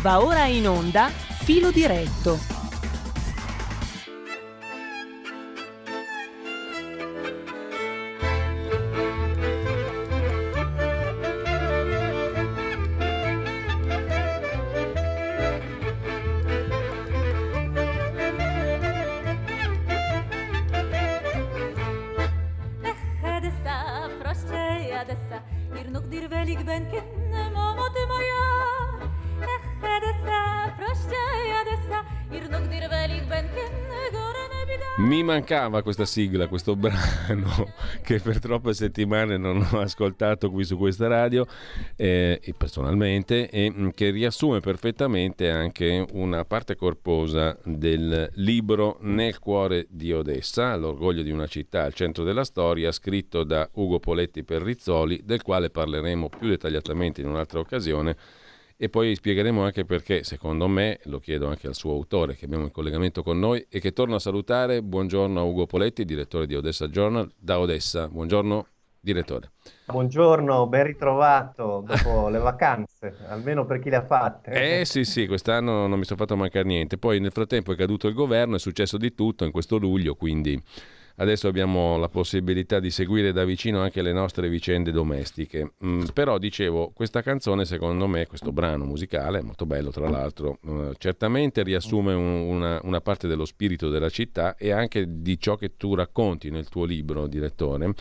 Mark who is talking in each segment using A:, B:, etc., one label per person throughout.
A: Va ora in onda Filo diretto
B: mancava questa sigla, questo brano che per troppe settimane non ho ascoltato qui su questa radio eh, personalmente e mm, che riassume perfettamente anche una parte corposa del libro Nel cuore di Odessa, l'orgoglio di una città al centro della storia, scritto da Ugo Poletti per Rizzoli, del quale parleremo più dettagliatamente in un'altra occasione e poi spiegheremo anche perché, secondo me, lo chiedo anche al suo autore che abbiamo in collegamento con noi e che torno a salutare. Buongiorno a Ugo Poletti, direttore di Odessa Journal da Odessa. Buongiorno direttore.
C: Buongiorno, ben ritrovato dopo le vacanze, almeno per chi le ha fatte.
B: Eh sì, sì, quest'anno non mi sono fatto mancare niente. Poi nel frattempo è caduto il governo, è successo di tutto in questo luglio, quindi Adesso abbiamo la possibilità di seguire da vicino anche le nostre vicende domestiche. Mm, però dicevo, questa canzone secondo me, questo brano musicale, molto bello tra l'altro, eh, certamente riassume un, una, una, parte dello spirito della città e anche di ciò che tu racconti nel tuo libro, direttore,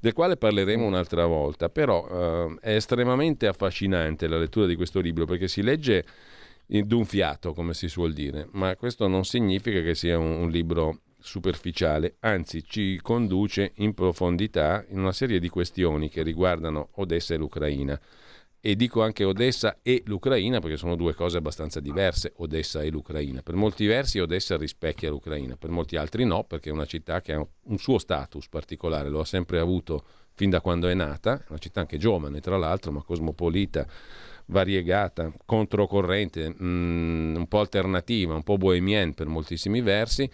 B: del quale parleremo un'altra volta. Però eh, è estremamente affascinante la lettura di questo libro perché si legge d'un fiato, come si suol dire, ma questo non significa che sia un, un libro superficiale, anzi ci conduce in profondità in una serie di questioni che riguardano Odessa e l'Ucraina. E dico anche Odessa e l'Ucraina perché sono due cose abbastanza diverse, Odessa e l'Ucraina. Per molti versi Odessa rispecchia l'Ucraina, per molti altri no, perché è una città che ha un suo status particolare, lo ha sempre avuto fin da quando è nata, è una città anche giovane tra l'altro, ma cosmopolita, variegata, controcorrente, mh, mm, un po' alternativa, un po' bohemienne per moltissimi versi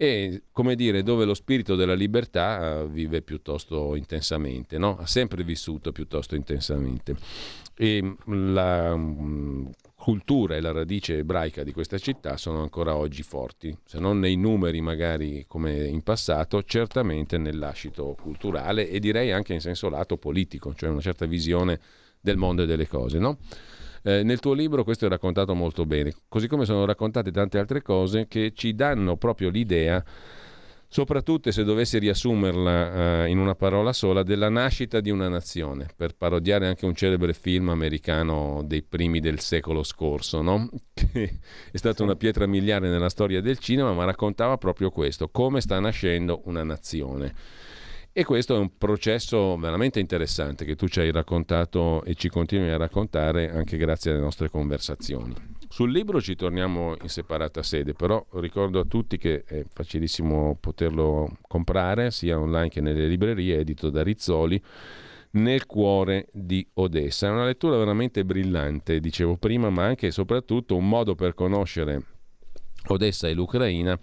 B: e come dire dove lo spirito della libertà eh, vive piuttosto intensamente, no? ha sempre vissuto piuttosto intensamente. E mm, la mm, cultura e la radice ebraica di questa città sono ancora oggi forti, se non nei numeri magari come in passato, certamente nel lascito culturale e direi anche in senso lato politico, cioè una certa visione del mondo e delle cose. No? Eh, nel tuo libro questo è raccontato molto bene, così come sono raccontate tante altre cose che ci danno proprio l'idea soprattutto se dovessi riassumerla uh, in una parola sola, della nascita di una nazione, per parodiare anche un celebre film americano dei primi del secolo scorso, no? che è stata una pietra miliare nella storia del cinema, ma raccontava proprio questo, come sta nascendo una nazione. E questo è un processo veramente interessante che tu ci hai raccontato e ci continui a raccontare anche grazie alle nostre conversazioni. Sul libro ci torniamo in separata sede, però ricordo a tutti che è facilissimo poterlo comprare sia online che nelle librerie, edito da Rizzoli, nel cuore di Odessa. È una lettura veramente brillante, dicevo prima, ma anche e soprattutto un modo per conoscere Odessa e l'Ucraina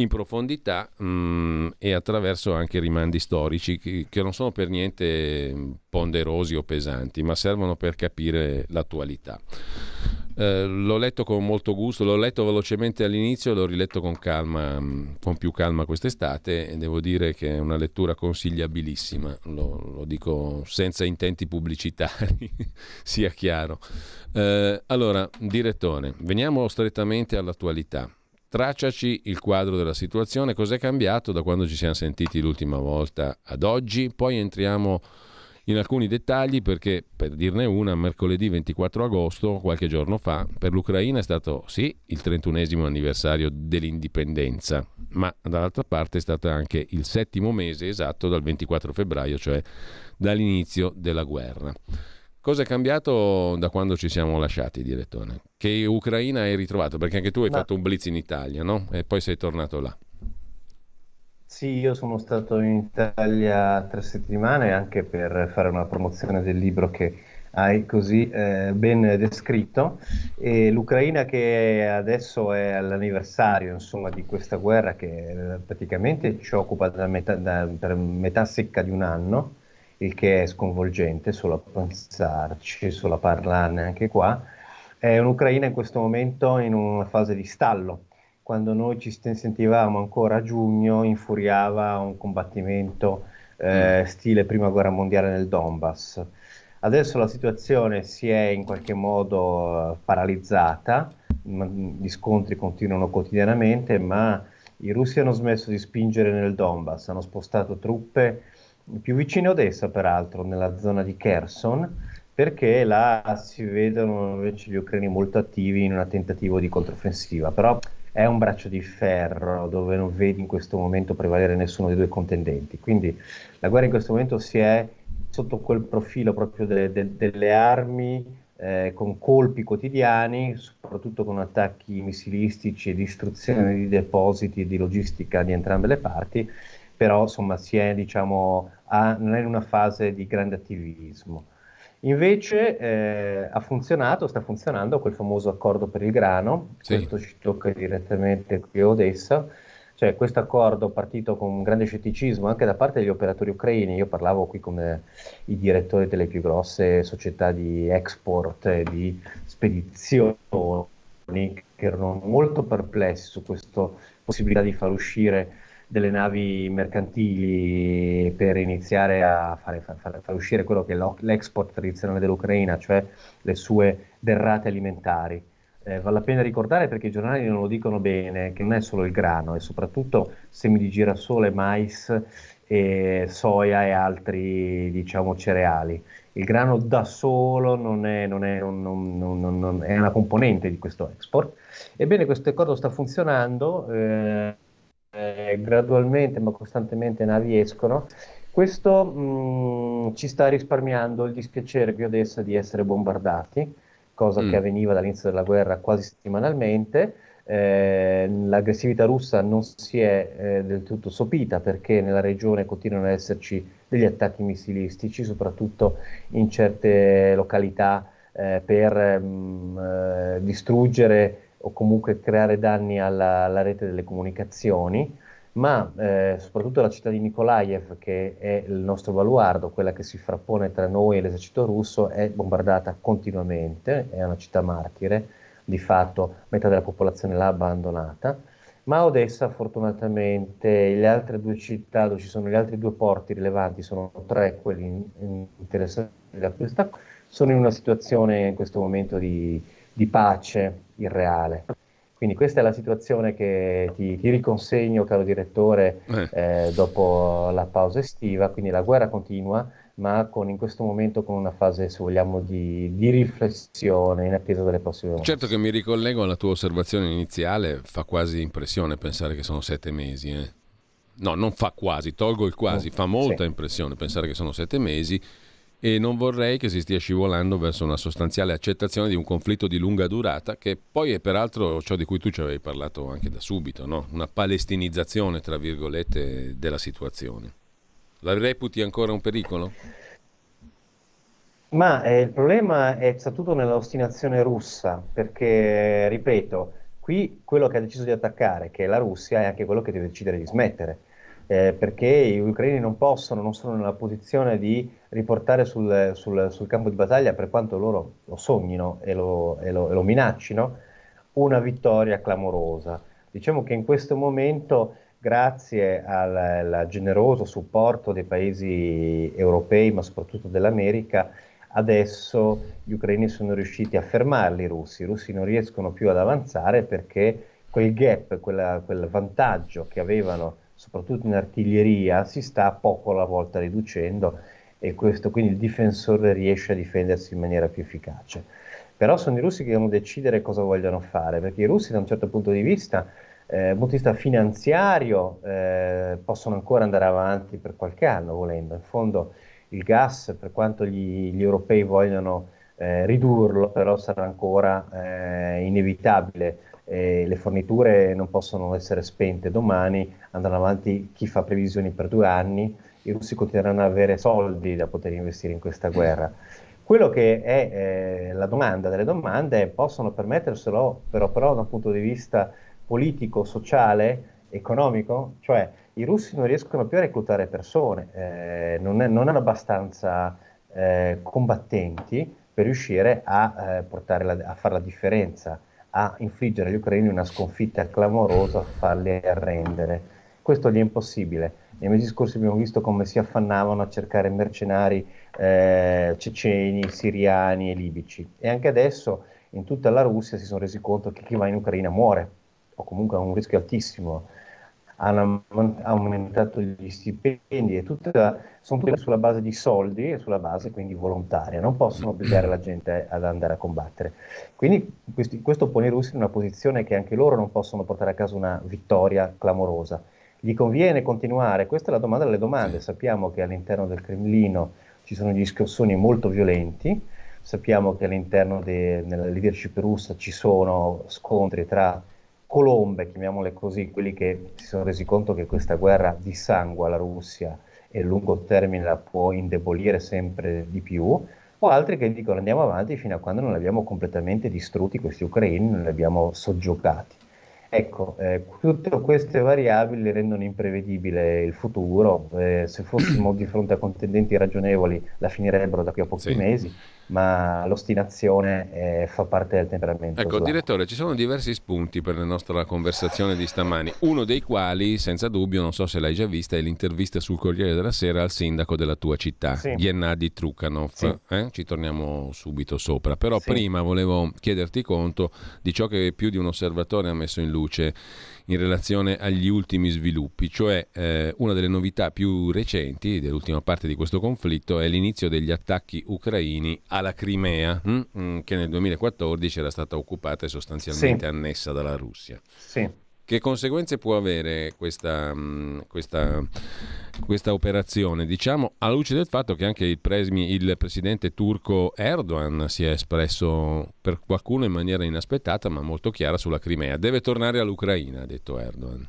B: in profondità mh, mm, e attraverso anche rimandi storici che, che, non sono per niente ponderosi o pesanti, ma servono per capire l'attualità. Eh, l'ho letto con molto gusto, l'ho letto velocemente all'inizio, l'ho riletto con calma, mm, con più calma quest'estate e devo dire che è una lettura consigliabilissima, lo, lo dico senza intenti pubblicitari, sia chiaro. Eh, allora, direttore, veniamo strettamente all'attualità. Tracciaci il quadro della situazione, cos'è cambiato da quando ci siamo sentiti l'ultima volta ad oggi, poi entriamo in alcuni dettagli perché, per dirne una, mercoledì 24 agosto, qualche giorno fa, per l'Ucraina è stato sì il 31 anniversario dell'indipendenza, ma dall'altra parte è stato anche il settimo mese esatto dal 24 febbraio, cioè dall'inizio della guerra. Cosa è cambiato da quando ci siamo lasciati, direttore? Che Ucraina hai ritrovato? Perché anche tu hai no. fatto un blitz in Italia, no? E poi sei tornato là.
C: Sì, io sono stato in Italia tre settimane anche per fare una promozione del libro che hai così eh, ben descritto e l'Ucraina che adesso è all'anniversario insomma, di questa guerra che praticamente ci occupa da metà, da, per metà secca di un anno il che è sconvolgente solo a pensarci, solo a parlarne anche qua. È un'Ucraina in questo momento in una fase di stallo. Quando noi ci sentivamo ancora a giugno, infuriava un combattimento eh, mm. stile prima guerra mondiale nel Donbass. Adesso la situazione si è in qualche modo paralizzata, gli scontri continuano quotidianamente, ma i russi hanno smesso di spingere nel Donbass, hanno spostato truppe più vicine a Odessa, peraltro, nella zona di Kherson, perché là si vedono invece gli ucraini molto attivi in un tentativo di controffensiva, però è un braccio di ferro dove non vedi in questo momento prevalere nessuno dei due contendenti. Quindi la guerra in questo momento si è sotto quel profilo proprio de, de, delle armi eh, con colpi quotidiani, soprattutto con attacchi missilistici e distruzione di depositi e di logistica di entrambe le parti, però insomma si è diciamo a, non è in una fase di grande attivismo. Invece eh, ha funzionato, sta funzionando quel famoso accordo per il grano, sì. questo ci tocca direttamente qui a Odessa, cioè questo accordo partito con un grande scetticismo anche da parte degli operatori ucraini, io parlavo qui con eh, i direttori delle più grosse società di export e di spedizioni che erano molto perplessi su questa possibilità di far uscire delle navi mercantili per iniziare a fare, far, far uscire quello che è l'export tradizionale dell'Ucraina, cioè le sue derrate alimentari. Eh, vale la pena ricordare perché i giornali non lo dicono bene, che non è solo il grano, è soprattutto semi di girasole, mais, e soia e altri diciamo, cereali. Il grano da solo non è, non è, non, non, è, una componente di questo export. Ebbene, questo accordo sta funzionando. Eh, eh, gradualmente ma costantemente navi escono. Questo mh, mm, ci sta risparmiando il dispiacere qui adesso di essere bombardati, cosa mm. che avveniva dall'inizio della guerra quasi settimanalmente. Eh, l'aggressività russa non si è eh, del tutto sopita perché nella regione continuano ad esserci degli attacchi missilistici, soprattutto in certe località eh, per mh, mm, eh, distruggere o comunque creare danni alla, alla rete delle comunicazioni, ma eh, soprattutto la città di Nikolaev, che è il nostro baluardo, quella che si frappone tra noi e l'esercito russo, è bombardata continuamente, è una città martire, di fatto metà della popolazione l'ha abbandonata, ma Odessa fortunatamente, le altre due città dove ci sono gli altri due porti rilevanti, sono tre quelli interessati da questa, sono in una situazione in questo momento di, di pace irreale. Quindi questa è la situazione che ti, ti riconsegno, caro direttore, eh. Eh, dopo la pausa estiva. Quindi la guerra continua, ma con, in questo momento con una fase, se vogliamo, di, di riflessione in attesa delle prossime ore.
B: Certo che mi ricollego alla tua osservazione iniziale, fa quasi impressione pensare che sono sette mesi. Eh. No, non fa quasi, tolgo il quasi, fa molta sì. impressione pensare che sono sette mesi e non vorrei che si stia scivolando verso una sostanziale accettazione di un conflitto di lunga durata che poi è peraltro ciò di cui tu ci avevi parlato anche da subito, no? una palestinizzazione tra virgolette della situazione. La reputi ancora un pericolo?
C: Ma eh, il problema è tutto nell'ostinazione russa, perché, ripeto, qui quello che ha deciso di attaccare, che è la Russia, è anche quello che deve decidere di smettere eh, perché gli ucraini non possono, non sono nella posizione di riportare sul, sul, sul campo di battaglia, per quanto loro lo sognino e lo, e lo, e lo minaccino, una vittoria clamorosa. Diciamo che in questo momento, grazie al, al generoso supporto dei paesi europei, ma soprattutto dell'America, adesso gli ucraini sono riusciti a fermarli i russi, i russi non riescono più ad avanzare perché quel gap, quella, quel vantaggio che avevano soprattutto in artiglieria, si sta poco alla volta riducendo e questo quindi il difensore riesce a difendersi in maniera più efficace. Però sono i russi che devono decidere cosa vogliono fare, perché i russi da un certo punto di vista, eh, punto di vista finanziario, eh, possono ancora andare avanti per qualche anno volendo. In fondo il gas, per quanto gli, gli europei vogliono eh, ridurlo, però sarà ancora eh, inevitabile eh, le forniture non possono essere spente domani, andranno avanti chi fa previsioni per due anni, i russi continueranno ad avere soldi da poter investire in questa guerra. Quello che è eh, la domanda delle domande è possono permetterselo però, però da un punto di vista politico, sociale, economico? Cioè i russi non riescono più a reclutare persone, eh, non, è, non, hanno abbastanza eh, combattenti per riuscire a, eh, portare la, a fare la differenza, a infliggere agli ucraini una sconfitta clamorosa, a farli arrendere. Questo gli è impossibile. Nei mesi scorsi abbiamo visto come si affannavano a cercare mercenari eh, ceceni, siriani e libici e anche adesso in tutta la Russia si sono resi conto che chi va in Ucraina muore o comunque ha un rischio altissimo hanno aumentato gli stipendi e tutta, sono tutte sulla base di soldi e sulla base quindi volontaria, non possono obbligare la gente ad andare a combattere. Quindi questi, questo pone i russi in una posizione che anche loro non possono portare a casa una vittoria clamorosa. Gli conviene continuare? Questa è la domanda delle domande. Sappiamo che all'interno del Cremlino ci sono degli scossoni molto violenti, sappiamo che all'interno della leadership russa ci sono scontri tra colombe, chiamiamole così, quelli che si sono resi conto che questa guerra dissangua la Russia e a lungo termine la può indebolire sempre di più, o altri che dicono andiamo avanti fino a quando non abbiamo completamente distrutti questi ucraini, non li abbiamo soggiogati. Ecco, eh, tutte queste variabili rendono imprevedibile il futuro. Eh, se fossimo di fronte a contendenti ragionevoli, la finirebbero da qui a pochi sì. mesi ma l'ostinazione eh, fa parte del temperamento.
B: Ecco, slavo. direttore, ci sono diversi spunti per la nostra conversazione di stamani, uno dei quali, senza dubbio, non so se l'hai già vista, è l'intervista sul Corriere della Sera al sindaco della tua città, sì. Gennady Trukhanov. Sì. Eh? Ci torniamo subito sopra, però sì. prima volevo chiederti conto di ciò che più di un osservatore ha messo in luce in relazione agli ultimi sviluppi, cioè eh, una delle novità più recenti dell'ultima parte di questo conflitto è l'inizio degli attacchi ucraini alla Crimea, hm? mm, che nel 2014 era stata occupata e sostanzialmente sì. annessa dalla Russia.
C: Sì.
B: Che conseguenze può avere questa, mm, questa, questa, operazione? Diciamo alla luce del fatto che anche il, presmi, il, presidente turco Erdogan si è espresso per qualcuno in maniera inaspettata ma molto chiara sulla Crimea. Deve tornare all'Ucraina, ha detto Erdogan.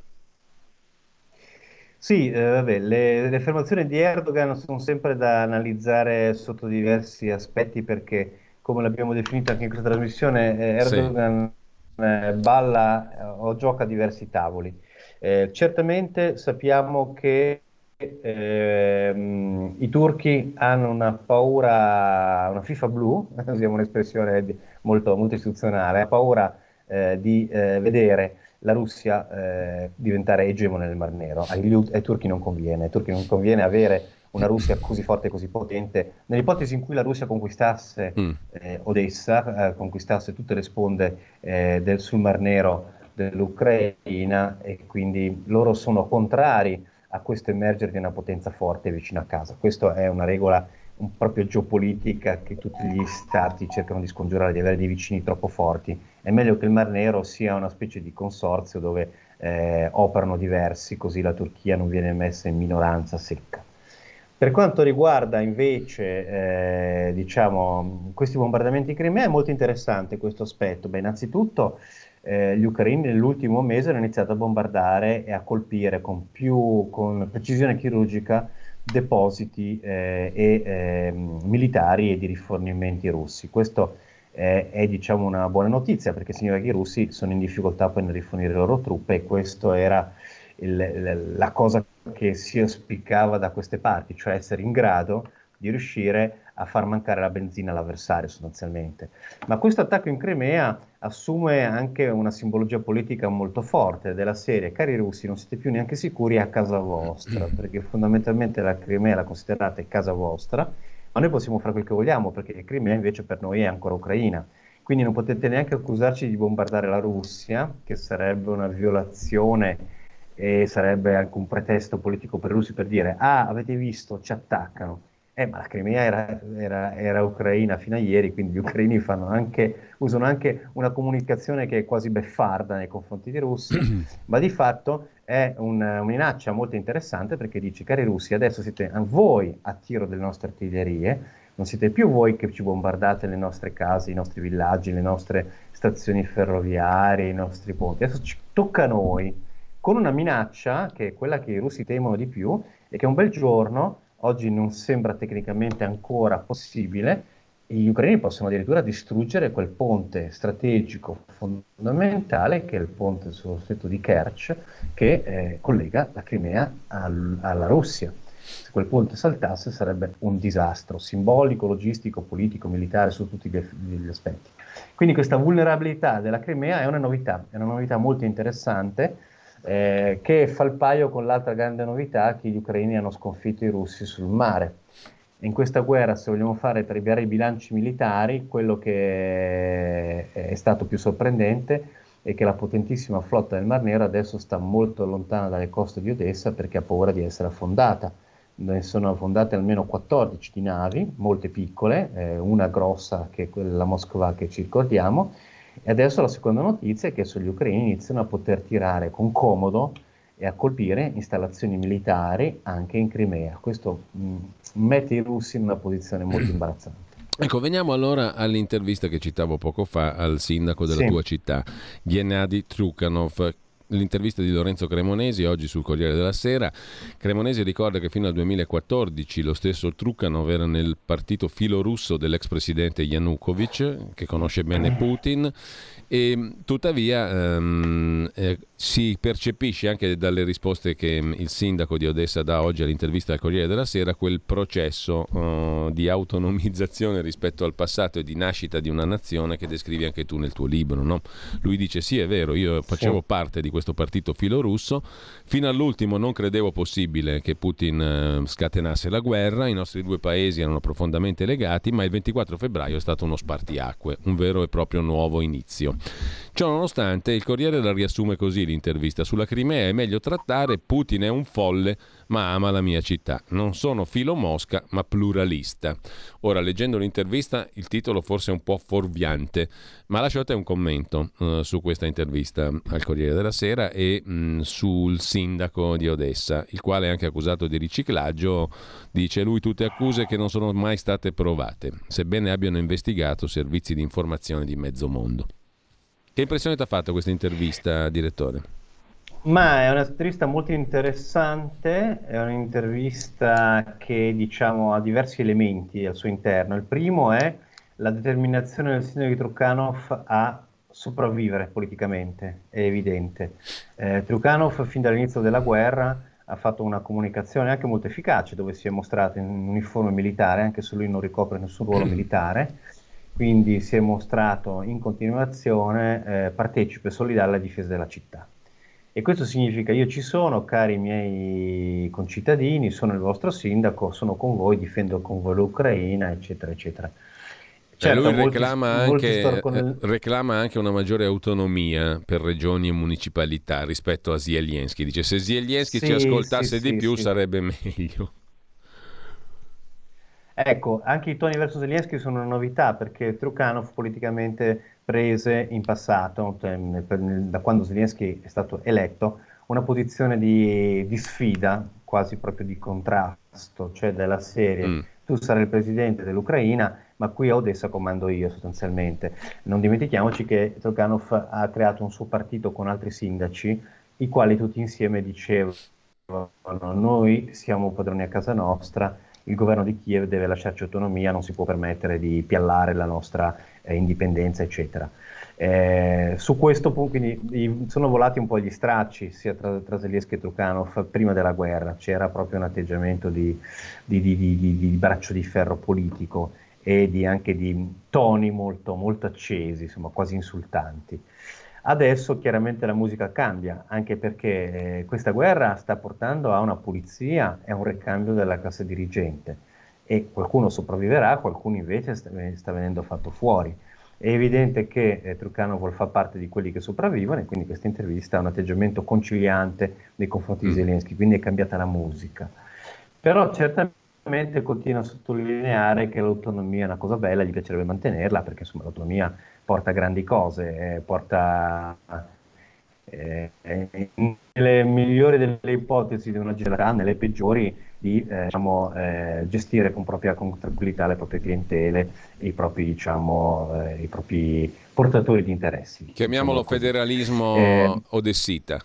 C: Sì, eh, vabbè, le, le, affermazioni di Erdogan sono sempre da analizzare sotto diversi aspetti perché, come l'abbiamo definito anche in questa trasmissione, eh, Erdogan... Sì eh, balla eh, o gioca a diversi tavoli. Eh, certamente sappiamo che ehm, i turchi hanno una paura, una FIFA blu, usiamo un'espressione molto, molto istituzionale, ha paura eh, di vedere la Russia diventare egemone nel Mar Nero. Ai, ai, turchi non conviene, ai turchi non conviene avere una Russia così forte e così potente. Nell'ipotesi in cui la Russia conquistasse mm. eh, Odessa, eh, conquistasse tutte le sponde eh, del, sul Mar Nero dell'Ucraina e quindi loro sono contrari a questo emergere di una potenza forte vicino a casa. Questa è una regola un, proprio geopolitica che tutti gli stati cercano di scongiurare, di avere dei vicini troppo forti. È meglio che il Mar Nero sia una specie di consorzio dove eh, operano diversi, così la Turchia non viene messa in minoranza secca. Per quanto riguarda invece eh, diciamo, questi bombardamenti in Crimea, è molto interessante questo aspetto. Beh, innanzitutto eh, gli ucraini nell'ultimo mese hanno iniziato a bombardare e a colpire con, più, con precisione chirurgica depositi eh, e, ehm, militari e di rifornimenti russi. Questo è, è diciamo, una buona notizia perché significa che i russi sono in difficoltà poi nel rifornire le loro truppe e questo era il, la cosa che si auspicava da queste parti, cioè essere in grado di riuscire a far mancare la benzina all'avversario sostanzialmente. Ma questo attacco in Crimea assume anche una simbologia politica molto forte della serie, cari russi non siete più neanche sicuri a casa vostra, perché fondamentalmente la Crimea la considerate casa vostra, ma noi possiamo fare quel che vogliamo, perché la Crimea invece per noi è ancora Ucraina. Quindi non potete neanche accusarci di bombardare la Russia, che sarebbe una violazione e sarebbe anche un pretesto politico per i russi per dire ah avete visto ci attaccano. Eh, ma la Crimea era, era, era, ucraina fino a ieri, quindi gli ucraini anche, usano anche una comunicazione che è quasi beffarda nei confronti dei russi, ma di fatto è un, una minaccia molto interessante perché dice, cari russi, adesso siete voi a tiro delle nostre artiglierie, non siete più voi che ci bombardate le nostre case, i nostri villaggi, le nostre stazioni ferroviarie, i nostri ponti, adesso ci tocca a noi con una minaccia che è quella che i russi temono di più e che un bel giorno, oggi non sembra tecnicamente ancora possibile, gli ucraini possono addirittura distruggere quel ponte strategico fondamentale che è il ponte sullo stretto di Kerch che eh, collega la Crimea al, alla Russia. Se quel ponte saltasse sarebbe un disastro simbolico, logistico, politico, militare su tutti gli, gli aspetti. Quindi questa vulnerabilità della Crimea è una novità, è una novità molto interessante eh, che fa il paio con l'altra grande novità che gli ucraini hanno sconfitto i russi sul mare. In questa guerra, se vogliamo fare traviare i bilanci militari, quello che è stato più sorprendente è che la potentissima flotta del Mar Nero adesso sta molto lontana dalle coste di Odessa perché ha paura di essere affondata. Ne sono affondate almeno 14 di navi, molte piccole, eh, una grossa che è quella Mosca che ci ricordiamo, e adesso la seconda notizia è che gli ucraini iniziano a poter tirare con comodo e a colpire installazioni militari anche in Crimea. Questo mh, mette i russi in una posizione molto imbarazzante.
B: Ecco, veniamo allora all'intervista che citavo poco fa al sindaco della sì. tua città, Gennady Trukhanov, l'intervista di Lorenzo Cremonesi oggi sul Corriere della Sera. Cremonesi ricorda che fino al 2014 lo stesso Trukhanov era nel partito filorusso dell'ex presidente Yanukovych, che conosce bene Putin, e tuttavia ehm, eh, si percepisce anche dalle risposte che mm, il sindaco di Odessa dà oggi all'intervista al Corriere della Sera quel processo uh, di autonomizzazione rispetto al passato e di nascita di una nazione che descrivi anche tu nel tuo libro. No? Lui dice sì è vero, io facevo parte di questo partito filorusso, fino all'ultimo non credevo possibile che Putin uh, scatenasse la guerra, i nostri due paesi erano profondamente legati, ma il 24 febbraio è stato uno spartiacque, un vero e proprio nuovo inizio. Ciò nonostante, il Corriere la riassume così l'intervista. Sulla Crimea è meglio trattare, Putin è un folle, ma ama la mia città. Non sono filo Mosca, ma pluralista. Ora, leggendo l'intervista, il titolo forse è un po' fuorviante, ma lascio a te un commento uh, su questa intervista al Corriere della Sera e mh, mm, sul sindaco di Odessa, il quale è anche accusato di riciclaggio. Dice lui tutte accuse che non sono mai state provate, sebbene abbiano investigato servizi di informazione di mezzo mondo. Che impressione ti ha fatto questa intervista, direttore?
C: Ma è un'intervista molto interessante, è un'intervista che diciamo ha diversi elementi al suo interno. Il primo è la determinazione del sindaco di Trukhanov a sopravvivere politicamente, è evidente. Eh, Trukhanov fin dall'inizio della guerra ha fatto una comunicazione anche molto efficace dove si è mostrato in uniforme militare, anche se lui non ricopre nessun ruolo militare quindi si è mostrato in continuazione eh, partecipe solidale alla difesa della città. E questo significa io ci sono, cari miei concittadini, sono il vostro sindaco, sono con voi, difendo con voi l'Ucraina, eccetera, eccetera.
B: Certo, lui molti, reclama, anche, nel... Eh, reclama, anche, una maggiore autonomia per regioni e municipalità rispetto a Zelensky. Dice se Zelensky sì, ci ascoltasse sì, di sì, più sarebbe meglio.
C: Ecco, anche i toni verso Zelensky sono una novità perché Trukhanov politicamente prese in passato, cioè, da quando Zelensky è stato eletto, una posizione di, di sfida, quasi proprio di contrasto, cioè della serie mm. tu sarai il presidente dell'Ucraina, ma qui a Odessa comando io sostanzialmente. Non dimentichiamoci che Trukhanov ha creato un suo partito con altri sindaci, i quali tutti insieme dicevano noi siamo padroni a casa nostra, il governo di Kiev deve lasciarci autonomia, non si può permettere di piallare la nostra eh, indipendenza, eccetera. Eh, su questo punto quindi, sono volati un po' gli stracci sia tra, tra Zelensky e Trukhanov prima della guerra, c'era proprio un atteggiamento di, di, di, di braccio di ferro politico e anche di toni molto, molto accesi, insomma, quasi insultanti. Adesso chiaramente la musica cambia, anche perché eh, questa guerra sta portando a una pulizia e a un ricambio della classe dirigente e qualcuno sopravviverà, qualcuno invece sta, eh, sta venendo fatto fuori. È evidente che eh, Truccano vuole fare parte di quelli che sopravvivono e quindi questa intervista ha un atteggiamento conciliante nei confronti di mm. Zelensky, quindi è cambiata la musica. Però certamente continua a sottolineare che l'autonomia è una cosa bella, gli piacerebbe mantenerla perché insomma l'autonomia porta grandi cose, eh, porta eh, nelle migliori delle ipotesi di una generalità, nelle peggiori di eh, diciamo, eh, gestire con, propria, con tranquillità le proprie clientele e i propri, diciamo, eh, i propri portatori di interessi.
B: Chiamiamolo diciamo federalismo eh, odessita.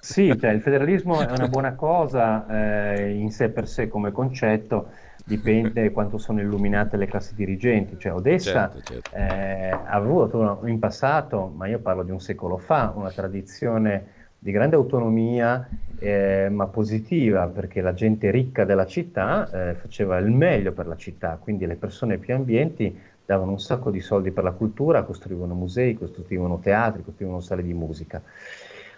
C: Sì, cioè, il federalismo è una buona cosa in sé per sé come concetto, dipende quanto sono illuminate le classi dirigenti. Cioè, Odessa certo, certo. Eh, ha avuto in passato, ma io parlo di un secolo fa, una tradizione di grande autonomia eh, ma positiva perché la gente ricca della città eh, faceva il meglio per la città, quindi le persone più ambienti davano un sacco di soldi per la cultura, costruivano musei, costruivano teatri, costruivano sale di musica.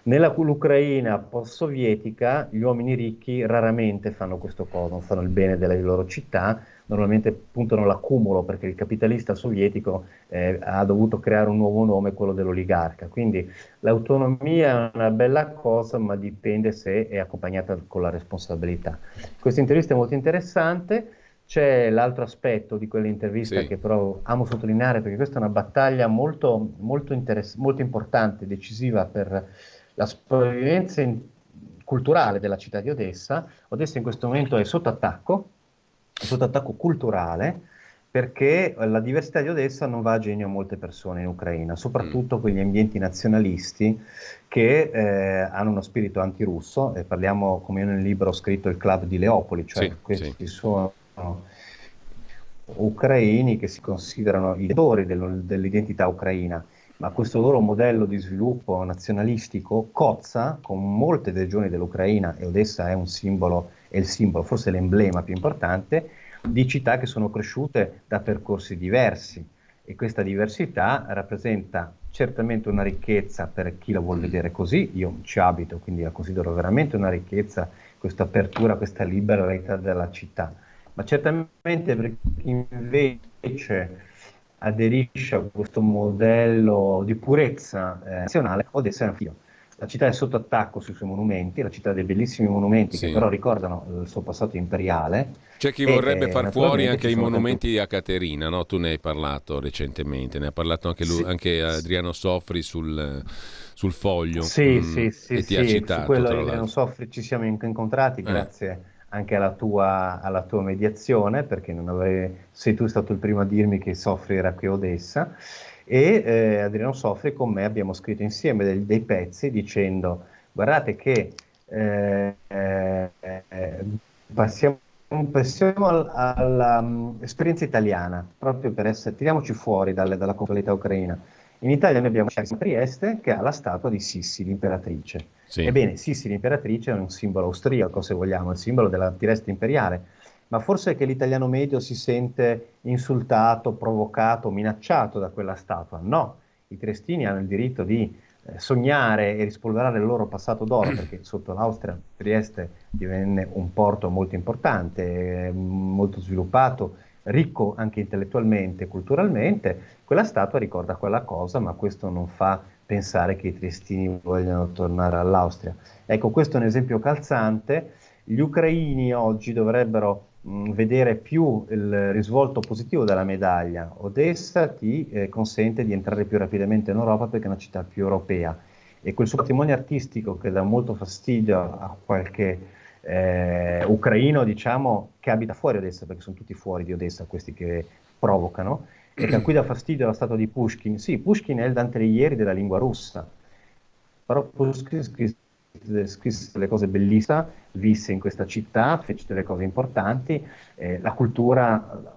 C: Nell'Ucraina post-sovietica gli uomini ricchi raramente fanno questo cosa, non fanno il bene delle loro città, normalmente puntano l'accumulo perché il capitalista sovietico eh, ha dovuto creare un nuovo nome, quello dell'oligarca. Quindi l'autonomia è una bella cosa, ma dipende se è accompagnata con la responsabilità. Questa intervista è molto interessante. C'è l'altro aspetto di quell'intervista sì. che però amo sottolineare perché questa è una battaglia molto, molto, interess- molto importante, decisiva per la sopravvivenza in- culturale della città di Odessa. Odessa in questo momento è sotto attacco, è sotto attacco culturale perché la diversità di Odessa non va a genio a molte persone in Ucraina, soprattutto mm. quegli ambienti nazionalisti che eh, hanno uno spirito antirusso, e parliamo, come io nel libro ho scritto, il club di Leopoli, cioè sì, questi sì. sono ucraini che si considerano i del, dell'identità ucraina, ma questo loro modello di sviluppo nazionalistico cozza con molte regioni dell'Ucraina, e Odessa è un simbolo, è il simbolo, forse l'emblema più importante, di città che sono cresciute da percorsi diversi. E questa diversità rappresenta certamente una ricchezza per chi la vuole vedere così, io ci abito, quindi la considero veramente una ricchezza questa apertura, questa liberalità della città. Ma certamente per chi invece aderisce a questo modello di purezza eh, nazionale, Odessa è un figlio. La città è sotto attacco sui suoi monumenti, la città ha dei bellissimi monumenti sì. che però ricordano il suo passato imperiale.
B: C'è chi e, vorrebbe eh, far fuori anche i monumenti tanti... a Caterina, no? tu ne hai parlato recentemente, ne ha parlato anche, lui, sì. anche Adriano Soffri sul, sul foglio
C: sì, mh, sì, sì, e ti sì, ha citato. Su quello Adriano Soffri ci siamo incontrati, eh. Anche alla tua, alla tua mediazione, perché avevi, sei tu stato il primo a dirmi che Soffri era qui a Odessa, e eh, Adriano Soffri con me abbiamo scritto insieme dei, dei pezzi dicendo guardate che eh, eh, passiamo, passiamo all'esperienza um, italiana, proprio per essere, tiriamoci fuori dalle, dalla conflittualità ucraina. In Italia noi abbiamo Trieste che ha la statua di Sissi, l'imperatrice sì. Ebbene, Sissi l'imperatrice è un simbolo austriaco, se vogliamo, il simbolo della Trieste imperiale, ma forse è che l'italiano medio si sente insultato, provocato, minacciato da quella statua. No, i triestini hanno il diritto di eh, sognare e rispolverare il loro passato d'oro, perché sotto l'Austria Trieste divenne un porto molto importante, eh, molto sviluppato, ricco anche intellettualmente e culturalmente. Quella statua ricorda quella cosa, ma questo non fa pensare che i triestini vogliano tornare all'Austria. Ecco, questo è un esempio calzante. Gli ucraini oggi dovrebbero mh, vedere più il risvolto positivo della medaglia. Odessa ti eh, consente di entrare più rapidamente in Europa perché è una città più europea e quel suo patrimonio artistico che dà molto fastidio a qualche eh, ucraino, diciamo, che abita fuori Odessa, perché sono tutti fuori di Odessa questi che provocano, e a cui dà fastidio la statua di Pushkin. Sì, Pushkin è il Dante Alighieri della lingua russa, però Pushkin scrisse, scrisse delle cose bellissime, visse in questa città, fece delle cose importanti, eh, la cultura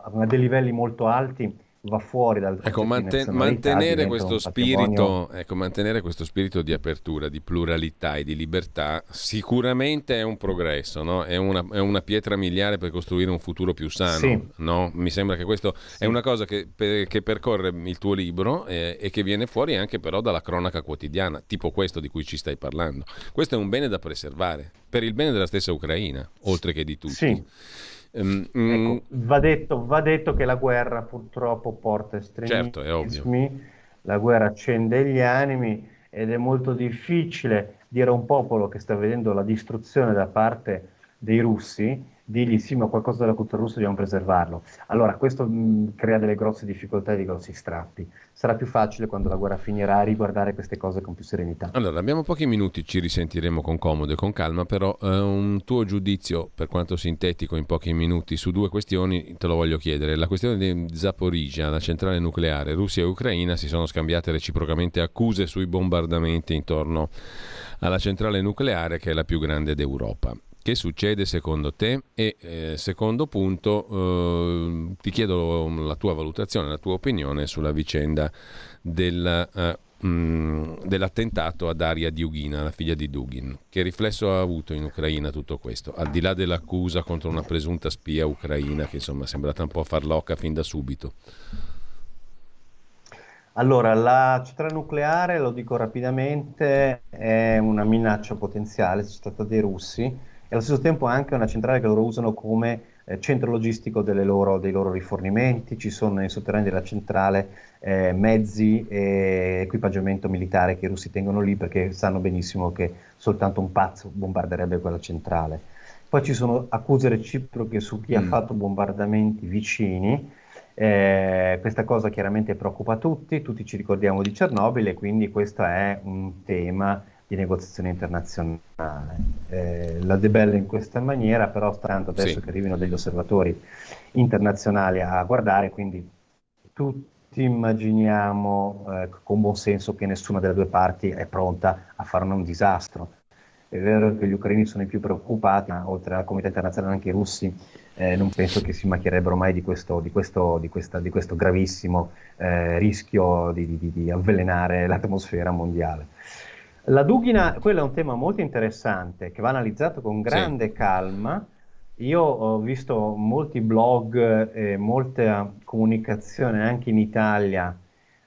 C: a dei livelli molto alti va fuori dal
B: ecco, manten- mantenere, questo spirito, ecco, mantenere questo spirito di apertura, di pluralità e di libertà sicuramente è un progresso, no? è, una, è, una, pietra miliare per costruire un futuro più sano. Sì. No? Mi sembra che questo sì. è una cosa che, per, che, percorre il tuo libro eh, e che viene fuori anche però dalla cronaca quotidiana, tipo questo di cui ci stai parlando. Questo è un bene da preservare, per il bene della stessa Ucraina, oltre che di tutti.
C: Sì. Um, ecco, va, detto, va, detto, che la guerra purtroppo porta estremismi, certo, la guerra accende gli animi ed è molto difficile dire a un popolo che sta vedendo la distruzione da parte dei russi digli sì, ma qualcosa della cultura russa dobbiamo preservarlo. Allora, questo mh, crea delle grosse difficoltà e dei grossi strappi. Sarà più facile quando la guerra finirà riguardare queste cose con più serenità.
B: Allora, abbiamo pochi minuti, ci risentiremo con comodo e con calma, però eh, un tuo giudizio, per quanto sintetico in pochi minuti, su due questioni te lo voglio chiedere. La questione di Zaporizhia, la centrale nucleare, Russia e Ucraina si sono scambiate reciprocamente accuse sui bombardamenti intorno alla centrale nucleare che è la più grande d'Europa. Che succede secondo te? E eh, secondo punto, eh, ti chiedo la tua valutazione, la tua opinione sulla vicenda della uh, mh, dell'attentato a Daria Diughina, la figlia di Dugin. Che riflesso ha avuto in Ucraina tutto questo? Al di là dell'accusa contro una presunta spia ucraina che insomma è sembrata un po' farlocca fin da subito.
C: Allora, la centrale nucleare, lo dico rapidamente, è una minaccia potenziale, si tratta dei russi, e allo stesso tempo anche una centrale che loro usano come eh, centro logistico loro, dei loro rifornimenti, ci sono nei sotterranei della centrale eh, mezzi e equipaggiamento militare che i russi tengono lì perché sanno benissimo che soltanto un pazzo bombarderebbe quella centrale. Poi ci sono accuse reciproche su chi mm. ha fatto bombardamenti vicini. Eh, questa cosa chiaramente preoccupa tutti, tutti ci ricordiamo di Cernobile, quindi questo è un tema di negoziazione internazionale. Eh, la debella in questa maniera, però tanto adesso sì. che arrivino degli osservatori internazionali a guardare, quindi tutti immaginiamo eh, con buon senso che nessuna delle due parti è pronta a fare un disastro. È vero che gli ucraini sono i più preoccupati, ma oltre alla comunità internazionale anche i russi eh, non penso che si macchierebbero mai di questo, di questo, di questa, di questo gravissimo eh, rischio di avvelenare l'atmosfera mondiale. La Dughina, quello è un tema molto interessante che va analizzato con grande sì. calma. Io ho visto molti blog e molta comunicazione anche in Italia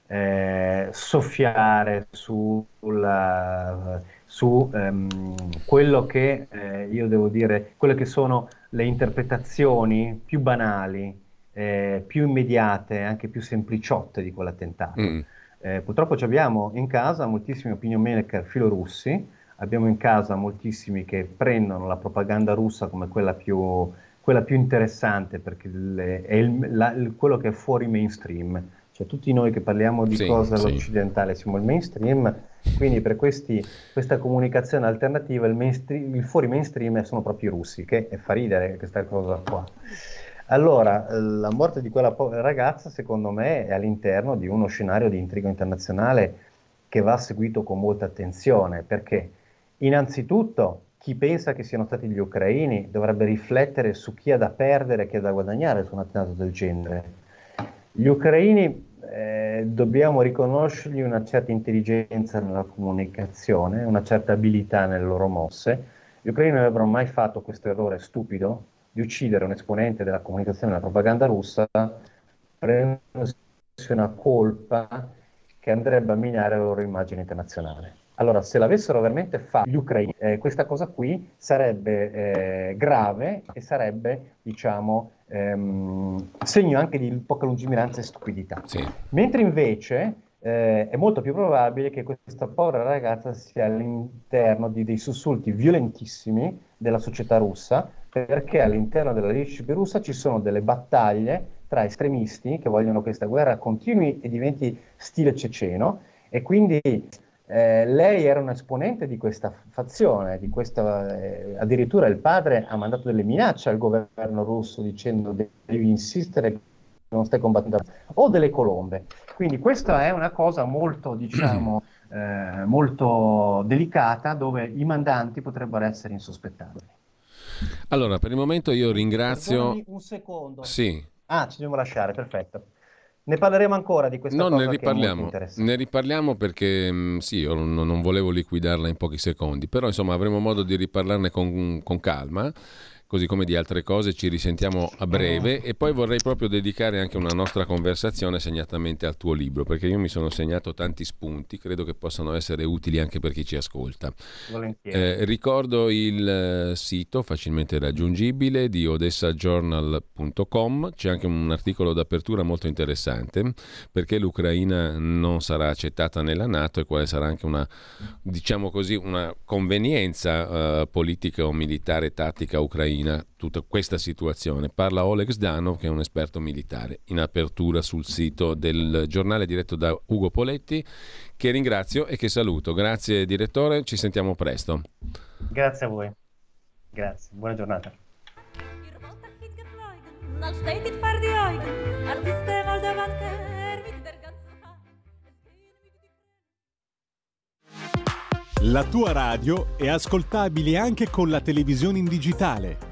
C: eh, soffiare sul, su ehm, quello che eh, io devo dire, quelle che sono le interpretazioni più banali, eh, più immediate, anche più sempliciotte di quell'attentato. Mm. Eh, purtroppo abbiamo in casa moltissimi opinion maker filorussi, abbiamo in casa moltissimi che prendono la propaganda russa come quella più, quella più interessante perché le, è il, la, il, quello che è fuori mainstream. Cioè tutti noi che parliamo di sì, cose all'occidentale siamo il mainstream, quindi per questi, questa comunicazione alternativa il, mainstream, il fuori mainstream sono proprio i russi, che fa ridere questa cosa qua. Allora, la morte di quella ragazza, secondo me, è all'interno di uno scenario di intrigo internazionale che va seguito con molta attenzione, perché innanzitutto chi pensa che siano stati gli ucraini dovrebbe riflettere su chi ha da perdere e chi ha da guadagnare su un attentato del genere. Gli ucraini eh, dobbiamo riconoscergli una certa intelligenza nella comunicazione, una certa abilità nelle loro mosse. Gli ucraini non avrebbero mai fatto questo errore stupido di uccidere un esponente della comunicazione della propaganda russa prendendosi una colpa che andrebbe a minare la loro immagine internazionale. Allora, se l'avessero veramente fatto gli ucraini, eh, questa cosa qui sarebbe eh, grave e sarebbe, diciamo, ehm, segno anche di poca lungimiranza e stupidità. Sì. Mentre invece eh, è molto più probabile che questa povera ragazza sia all'interno di dei sussulti violentissimi della società russa, perché all'interno della leadership russa ci sono delle battaglie tra estremisti che vogliono che questa guerra continui e diventi stile ceceno e quindi eh, lei era un esponente di questa fazione, di questa, eh, addirittura il padre ha mandato delle minacce al governo russo dicendo devi insistere che non stai combattendo, o delle colombe. Quindi questa è una cosa molto, diciamo, eh, molto delicata dove i mandanti potrebbero essere insospettabili.
B: Allora, per il momento io ringrazio...
C: Perdonami un secondo.
B: Sì.
C: Ah, ci dobbiamo lasciare, perfetto. Ne parleremo ancora di questa
B: no,
C: cosa
B: ne riparliamo, ne riparliamo perché mm, sì, io non, non, volevo liquidarla in pochi secondi, però insomma avremo modo di riparlarne con, con calma così come di altre cose. Ci risentiamo a breve e poi vorrei proprio dedicare anche una nostra conversazione segnatamente al tuo libro, perché io mi sono segnato tanti spunti, credo che possano essere utili anche per chi ci ascolta. Eh, ricordo il eh, sito facilmente raggiungibile di odessajournal.com, c'è anche un articolo d'apertura molto interessante, perché l'Ucraina non sarà accettata nella Nato e quale sarà anche una, diciamo così, una convenienza uh, politica o militare tattica ucraina Ucraina tutta questa situazione. Parla Oleg Zdanov, che è un esperto militare, in apertura sul sito del giornale diretto da Ugo Poletti, che ringrazio e che saluto. Grazie direttore, ci sentiamo presto.
C: Grazie a voi. Grazie, buona giornata.
D: La tua radio è ascoltabile anche con la televisione in digitale.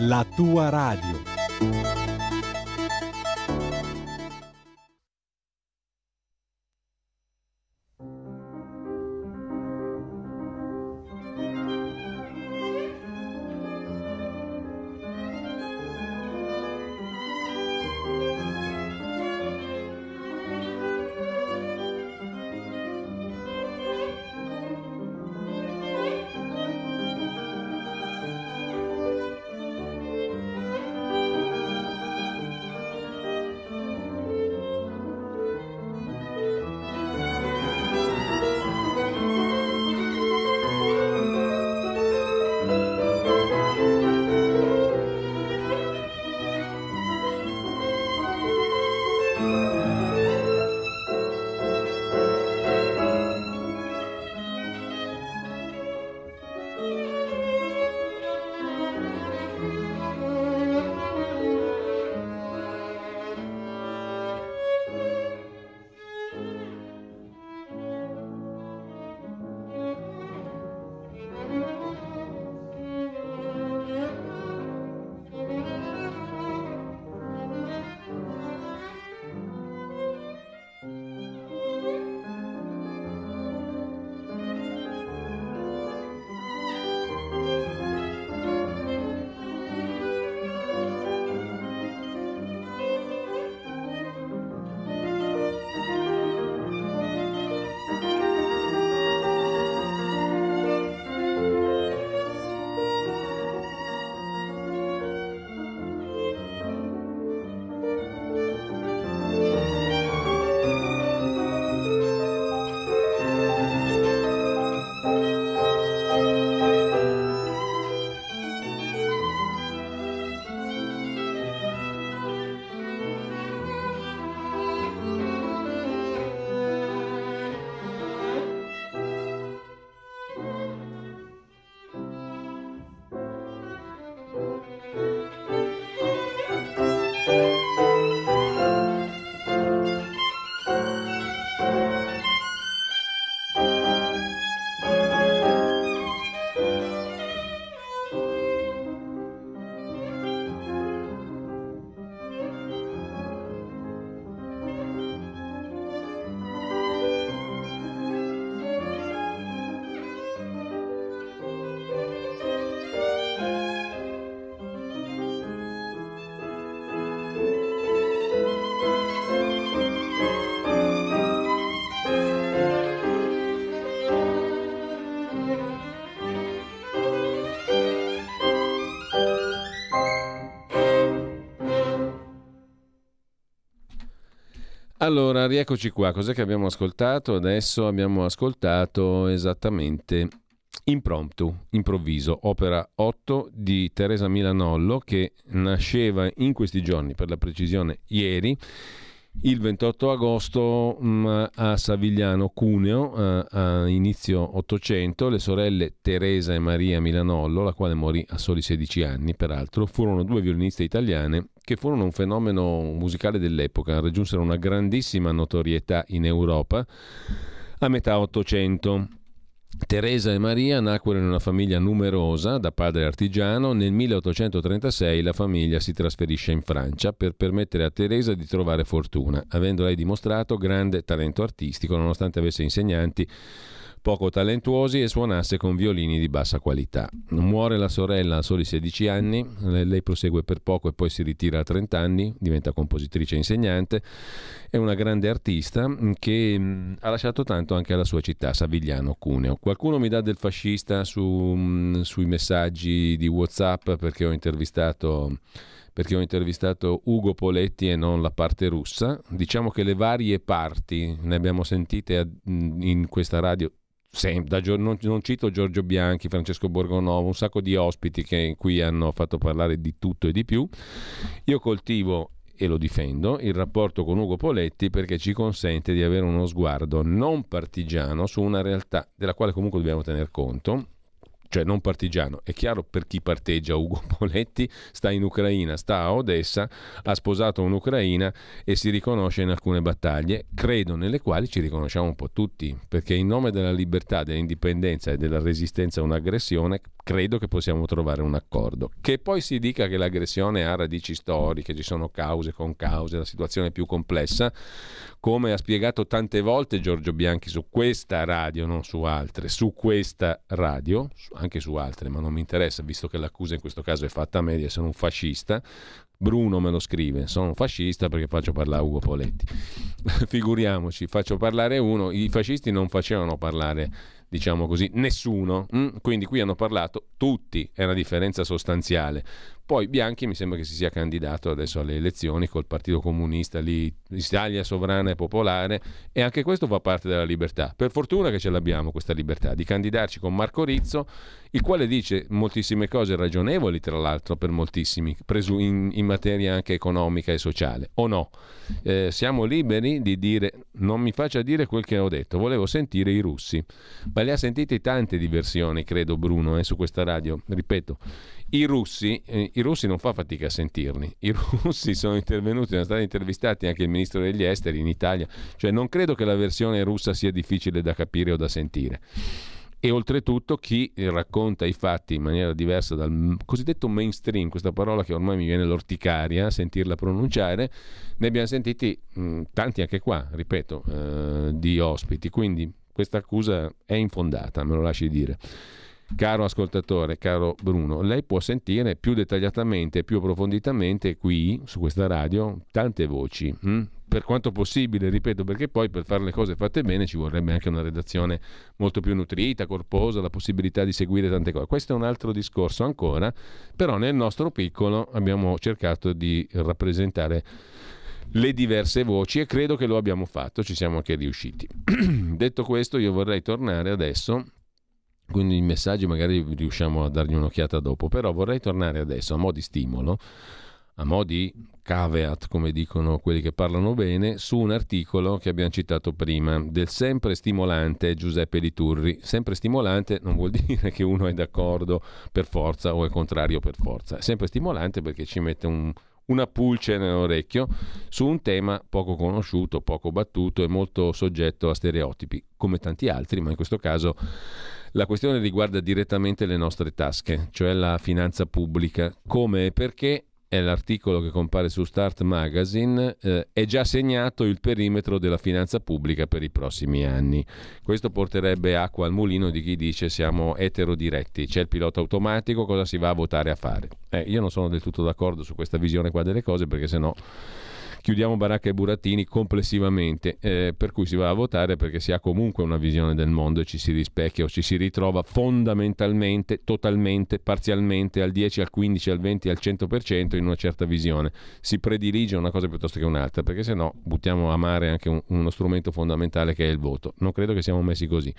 D: la tua radio.
B: Allora, rieccoci qua. Cos'è che abbiamo ascoltato? Adesso abbiamo ascoltato esattamente Impromptu, improvviso, opera 8 di Teresa Milanollo che nasceva in questi giorni, per la precisione ieri, il 28 agosto mh, mm, a Savigliano Cuneo, a, a inizio 800, le sorelle Teresa e Maria Milanollo, la quale morì a soli 16 anni peraltro, furono due violiniste italiane che furono un fenomeno musicale dell'epoca, raggiunsero una grandissima notorietà in Europa a metà 800. Teresa e Maria nacquero in una famiglia numerosa da padre artigiano. Nel 1836 la famiglia si trasferisce in Francia per permettere a Teresa di trovare fortuna, avendo lei dimostrato grande talento artistico nonostante avesse insegnanti poco talentuosi e suonasse con violini di bassa qualità. Muore la sorella a soli 16 anni, lei prosegue per poco e poi si ritira a 30 anni, diventa compositrice e insegnante, è una grande artista che ha lasciato tanto anche alla sua città, Savigliano Cuneo. Qualcuno mi dà del fascista su, sui messaggi di Whatsapp perché ho intervistato perché ho intervistato Ugo Poletti e non la parte russa. Diciamo che le varie parti, ne abbiamo sentite in questa radio Sem- da, non, non, cito Giorgio Bianchi, Francesco Borgonovo, un sacco di ospiti che qui hanno fatto parlare di tutto e di più. Io coltivo e lo difendo, il rapporto con Ugo Poletti perché ci consente di avere uno sguardo non partigiano su una realtà della quale comunque dobbiamo tener conto cioè non partigiano. È chiaro per chi parteggia Ugo Poletti, sta in Ucraina, sta a Odessa, ha sposato un'Ucraina e si riconosce in alcune battaglie, credo nelle quali ci riconosciamo un po' tutti, perché in nome della libertà, dell'indipendenza e della resistenza a un'aggressione, credo che possiamo trovare un accordo. Che poi si dica che l'aggressione ha radici storiche, ci sono cause con cause, la situazione è più complessa, come ha spiegato tante volte Giorgio Bianchi su questa radio, non su altre, su questa radio, anche su altre, ma non mi interessa, visto che l'accusa in questo caso è fatta a me di essere un fascista. Bruno me lo scrive, sono un fascista perché faccio parlare Ugo Poletti. Figuriamoci, faccio parlare uno, i fascisti non facevano parlare diciamo così, nessuno. Mm? Quindi qui hanno parlato tutti, è una differenza sostanziale. Poi Bianchi mi sembra che si sia candidato adesso alle elezioni col Partito Comunista lì, Italia Sovrana e Popolare e anche questo fa parte della libertà. Per fortuna che ce l'abbiamo questa libertà di candidarci con Marco Rizzo, il quale dice moltissime cose ragionevoli, tra l'altro per moltissimi, in, in materia anche economica e sociale, o no? Eh, siamo liberi di dire, non mi faccia dire quel che ho detto, volevo sentire i russi, ma le ha sentite tante diversioni, credo Bruno, eh, su questa radio, ripeto. I russi, eh, I russi, non fa fatica a sentirli. I russi sono intervenuti, sono stati intervistati anche il ministro degli esteri in Italia. Cioè non credo che la versione russa sia difficile da capire o da sentire. E oltretutto chi racconta i fatti in maniera diversa dal cosiddetto mainstream, questa parola che ormai mi viene l'orticaria a sentirla pronunciare, ne abbiamo sentiti mh, tanti anche qua, ripeto, eh, di ospiti. Quindi questa accusa è infondata, me lo lasci dire. Caro ascoltatore, caro Bruno, lei può sentire più dettagliatamente, più approfonditamente qui, su questa radio, tante voci. Hm? Per quanto possibile, ripeto, perché poi per fare le cose fatte bene ci vorrebbe anche una redazione molto più nutrita, corposa, la possibilità di seguire tante cose. Questo è un altro discorso ancora, però nel nostro piccolo abbiamo cercato di rappresentare le diverse voci e credo che lo abbiamo fatto, ci siamo anche riusciti. Detto questo, io vorrei tornare adesso quindi i messaggi magari riusciamo a dargli un'occhiata dopo, però vorrei tornare adesso a mo' di stimolo, a mo' di caveat, come dicono quelli che parlano bene, su un articolo che abbiamo citato prima, del sempre stimolante Giuseppe Liturri. Sempre stimolante non vuol dire che uno è d'accordo per forza o è contrario per forza, è sempre stimolante perché ci mette un, una pulce nell'orecchio su un tema poco conosciuto, poco battuto e molto soggetto a stereotipi, come tanti altri, ma in questo caso la questione riguarda direttamente le nostre tasche, cioè la finanza pubblica, come e perché è l'articolo che compare su Start Magazine, eh, è già segnato il perimetro della finanza pubblica per i prossimi anni. Questo porterebbe acqua al mulino di chi dice siamo eterodiretti, c'è il pilota automatico, cosa si va a votare a fare? Eh, io non sono del tutto d'accordo su questa visione qua delle cose perché se no chiudiamo Baracca e Burattini complessivamente, eh, per cui si va a votare perché si ha comunque una visione del mondo e ci si rispecchia o ci si ritrova fondamentalmente, totalmente, parzialmente al 10, al 15, al 20, al 100% in una certa visione. Si predilige una cosa piuttosto che un'altra, perché se no buttiamo a mare anche un, uno strumento fondamentale che è il voto. Non credo che siamo messi così.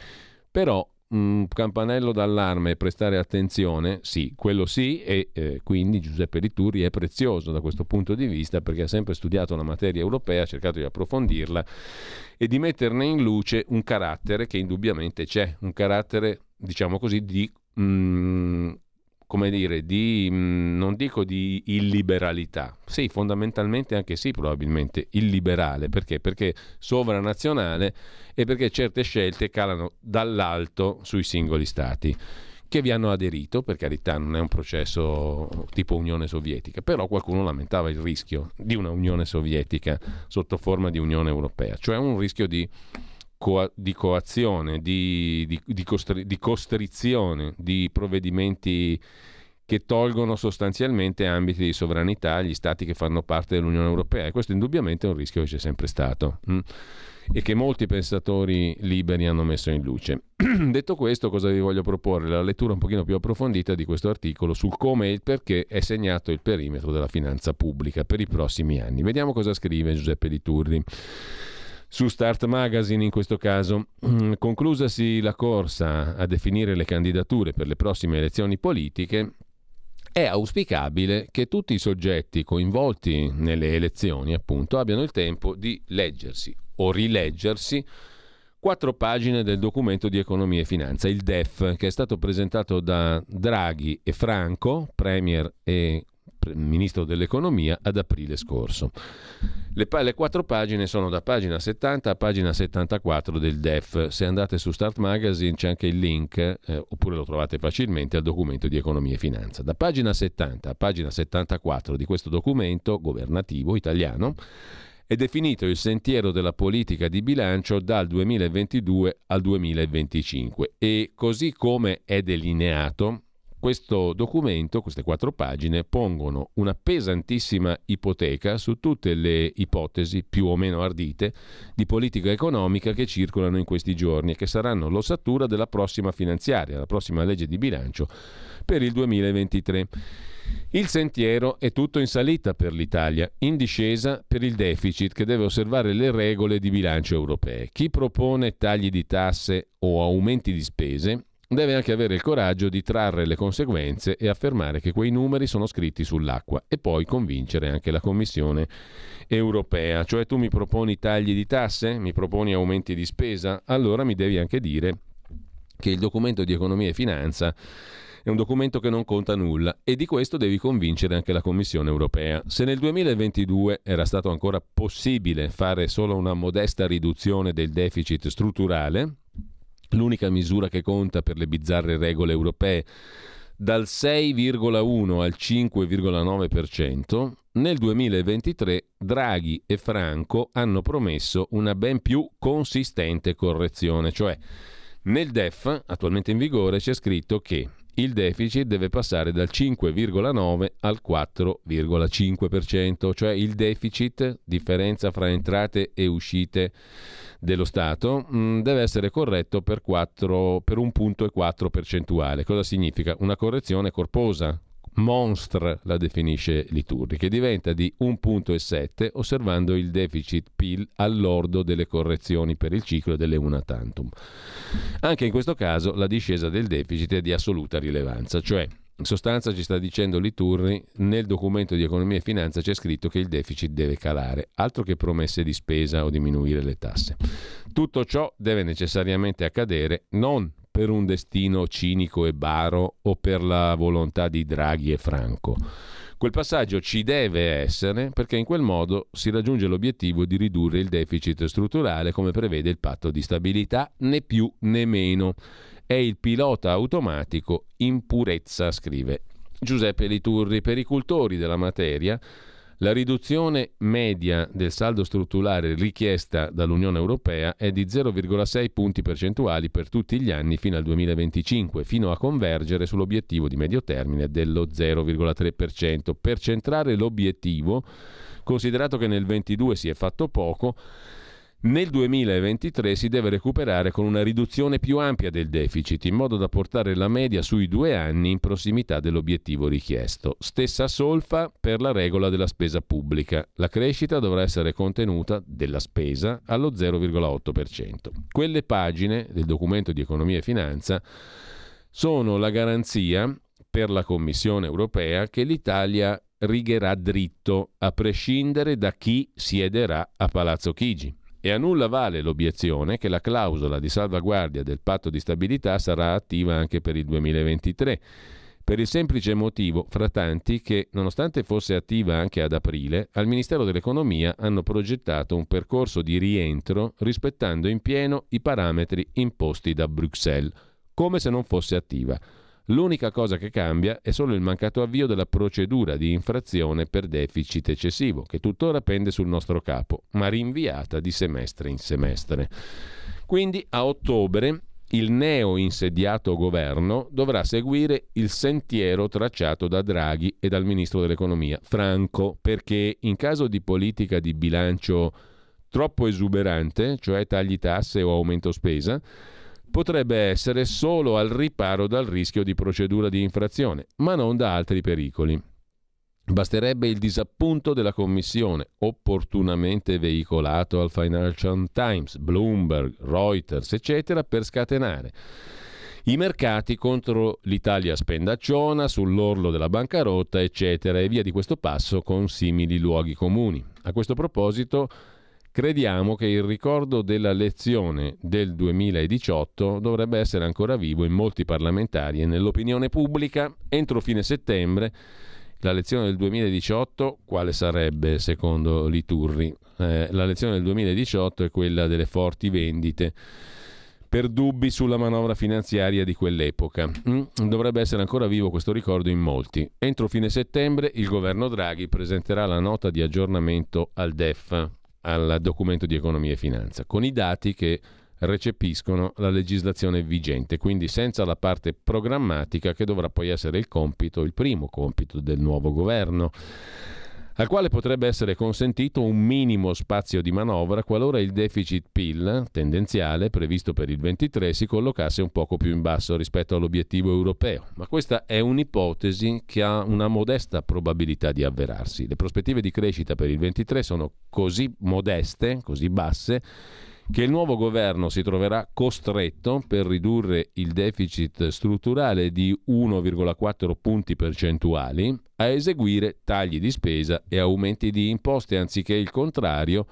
B: Però un campanello d'allarme e prestare attenzione, sì, quello sì, e eh, quindi Giuseppe Rituri è prezioso da questo punto di vista perché ha sempre studiato la materia europea, ha cercato di approfondirla e di metterne in luce un carattere che indubbiamente c'è, un carattere, diciamo così, di mh, mm, come dire, di, mm, non dico di illiberalità, sì, fondamentalmente anche sì, probabilmente illiberale, perché? Perché sovranazionale e perché certe scelte calano dall'alto sui singoli stati che vi hanno aderito, per carità non è un processo tipo Unione Sovietica, però qualcuno lamentava il rischio di una Unione Sovietica sotto forma di Unione Europea, cioè un rischio di co- di coazione, di, di, di, costri- di costrizione, di provvedimenti che tolgono sostanzialmente ambiti di sovranità agli stati che fanno parte dell'Unione Europea e questo indubbiamente è un rischio che c'è sempre stato mh? Mm? e che molti pensatori liberi hanno messo in luce. Detto questo, cosa vi voglio proporre? La lettura un pochino più approfondita di questo articolo sul come e il perché è segnato il perimetro della finanza pubblica per i prossimi anni. Vediamo cosa scrive Giuseppe Liturri su Start Magazine in questo caso. Mm, conclusasi la corsa a definire le candidature per le prossime elezioni politiche, è auspicabile che tutti i soggetti coinvolti nelle elezioni, appunto, abbiano il tempo di leggersi o rileggersi quattro pagine del documento di economia e finanza, il DEF, che è stato presentato da Draghi e Franco, Premier e ministro dell'economia, ad aprile scorso. Le, le, quattro pagine sono da pagina 70 a pagina 74 del DEF. Se andate su Start Magazine c'è anche il link, eh, oppure lo trovate facilmente, al documento di economia e finanza. Da pagina 70 a pagina 74 di questo documento governativo italiano è definito il sentiero della politica di bilancio dal 2022 al 2025 e così come è delineato questo documento, queste quattro pagine, pongono una pesantissima ipoteca su tutte le ipotesi più o meno ardite di politica economica che circolano in questi giorni e che saranno l'ossatura della prossima finanziaria, la prossima legge di bilancio per il 2023. Il sentiero è tutto in salita per l'Italia, in discesa per il deficit che deve osservare le regole di bilancio europee. Chi propone tagli di tasse o aumenti di spese deve anche avere il coraggio di trarre le conseguenze e affermare che quei numeri sono scritti sull'acqua e poi convincere anche la Commissione europea. Cioè tu mi proponi tagli di tasse, mi proponi aumenti di spesa, allora mi devi anche dire che il documento di economia e finanza è un documento che non conta nulla e di questo devi convincere anche la Commissione europea. Se nel 2022 era stato ancora possibile fare solo una modesta riduzione del deficit strutturale, l'unica misura che conta per le bizzarre regole europee, dal 6,1 al 5,9%, nel 2023 Draghi e Franco hanno promesso una ben più consistente correzione, cioè nel DEF attualmente in vigore c'è scritto che il deficit deve passare dal 5,9 al 4,5%, cioè il deficit, differenza fra entrate e uscite dello Stato, mm, deve essere corretto per, 4, per un punto e 4 percentuale. Cosa significa? Una correzione corposa, Monstre la definisce Liturri, che diventa di 1,7 osservando il deficit PIL all'ordo delle correzioni per il ciclo delle una tantum. Anche in questo caso la discesa del deficit è di assoluta rilevanza, cioè in sostanza ci sta dicendo Liturri, nel documento di economia e finanza c'è scritto che il deficit deve calare, altro che promesse di spesa o diminuire le tasse. Tutto ciò deve necessariamente accadere non per un destino cinico e baro o per la volontà di Draghi e Franco. Quel passaggio ci deve essere perché in quel modo si raggiunge l'obiettivo di ridurre il deficit strutturale come prevede il patto di stabilità, né più né meno. È il pilota automatico in purezza, scrive Giuseppe Liturri. Per i cultori della materia, la riduzione media del saldo strutturale richiesta dall'Unione Europea è di 0,6 punti percentuali per tutti gli anni fino al 2025, fino a convergere sull'obiettivo di medio termine dello 0,3%. Per centrare l'obiettivo, considerato che nel 2022 si è fatto poco, nel 2023 si deve recuperare con una riduzione più ampia del deficit, in modo da portare la media sui due anni in prossimità dell'obiettivo richiesto. Stessa solfa per la regola della spesa pubblica. La crescita dovrà essere contenuta della spesa allo 0,8%. Quelle pagine del documento di economia e finanza sono la garanzia per la Commissione europea che l'Italia righerà dritto, a prescindere da chi siederà a Palazzo Chigi. E a nulla vale l'obiezione che la clausola di salvaguardia del patto di stabilità sarà attiva anche per il 2023, per il semplice motivo, fra tanti, che nonostante fosse attiva anche ad aprile, al Ministero dell'Economia hanno progettato un percorso di rientro rispettando in pieno i parametri imposti da Bruxelles, come se non fosse attiva. L'unica cosa che cambia è solo il mancato avvio della procedura di infrazione per deficit eccessivo, che tuttora pende sul nostro capo, ma rinviata di semestre in semestre. Quindi a ottobre il neo insediato governo dovrà seguire il sentiero tracciato da Draghi e dal ministro dell'economia Franco, perché in caso di politica di bilancio troppo esuberante, cioè tagli tasse o aumento spesa, potrebbe essere solo al riparo dal rischio di procedura di infrazione, ma non da altri pericoli. Basterebbe il disappunto della Commissione, opportunamente veicolato al Financial Times, Bloomberg, Reuters, eccetera, per scatenare i mercati contro l'Italia spendacciona, sull'orlo della bancarotta, eccetera, e via di questo passo con simili luoghi comuni. A questo proposito crediamo che il ricordo della lezione del 2018 dovrebbe essere ancora vivo in molti parlamentari e nell'opinione pubblica entro fine settembre. La lezione del 2018 quale sarebbe secondo Liturri? Eh, la lezione del 2018 è quella delle forti vendite per dubbi sulla manovra finanziaria di quell'epoca. Mm? Dovrebbe essere ancora vivo questo ricordo in molti. Entro fine settembre il governo Draghi presenterà la nota di aggiornamento al DEF, al documento di economia e finanza, con i dati che recepiscono la legislazione vigente, quindi senza la parte programmatica che dovrà poi essere il compito, il primo compito del nuovo governo al quale potrebbe essere consentito un minimo spazio di manovra qualora il deficit PIL tendenziale previsto per il 23 si collocasse un poco più in basso rispetto all'obiettivo europeo. Ma questa è un'ipotesi che ha una modesta probabilità di avverarsi. Le prospettive di crescita per il 23 sono così modeste, così basse, che il nuovo governo si troverà costretto per ridurre il deficit strutturale di 1,4 punti percentuali a eseguire tagli di spesa e aumenti di imposte anziché il contrario,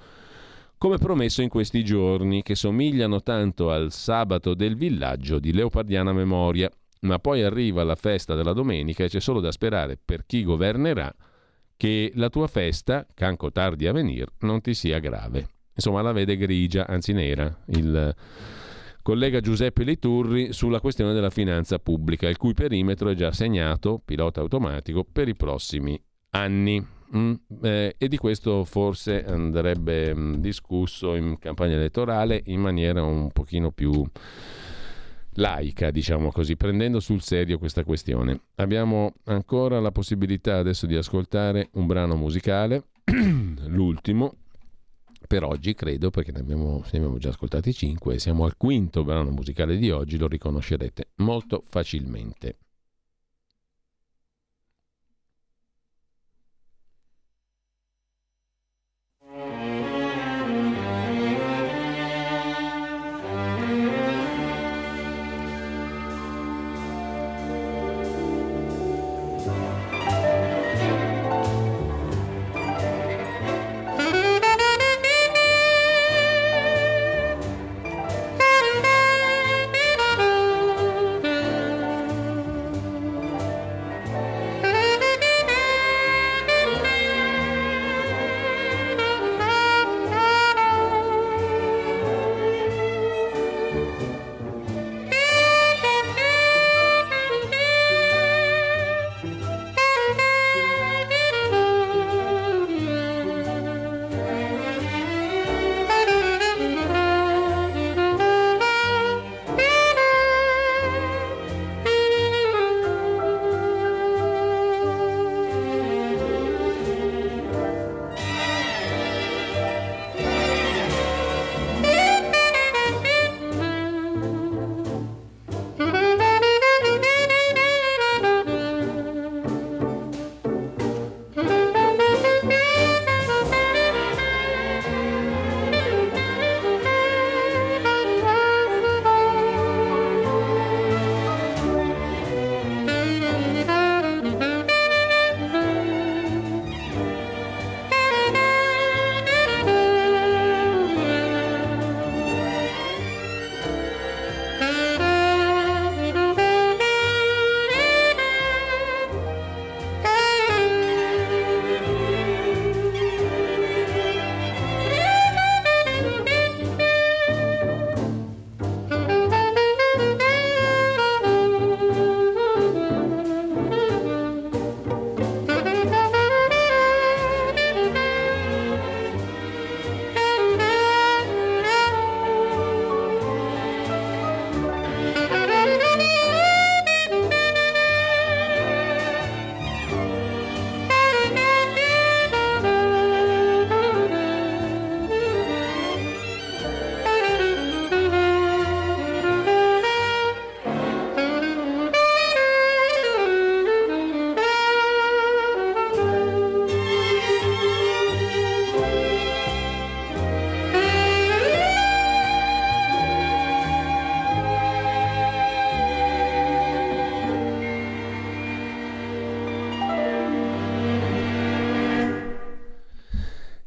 B: come promesso in questi giorni che somigliano tanto al sabato del villaggio di Leopardiana Memoria. Ma poi arriva la festa della domenica e c'è solo da sperare per chi governerà che la tua festa, canco tardi a venir, non ti sia grave insomma la vede grigia, anzi nera, il collega Giuseppe Liturri sulla questione della finanza pubblica, il cui perimetro è già segnato, pilota automatico, per i prossimi anni. Mm, eh, e di questo forse andrebbe mm, discusso in campagna elettorale in maniera un pochino più laica, diciamo così, prendendo sul serio questa questione. Abbiamo ancora la possibilità adesso di ascoltare un brano musicale, l'ultimo, per oggi, credo, perché ne abbiamo, ne abbiamo già ascoltati 5 siamo al quinto brano musicale di oggi, lo riconoscerete molto facilmente.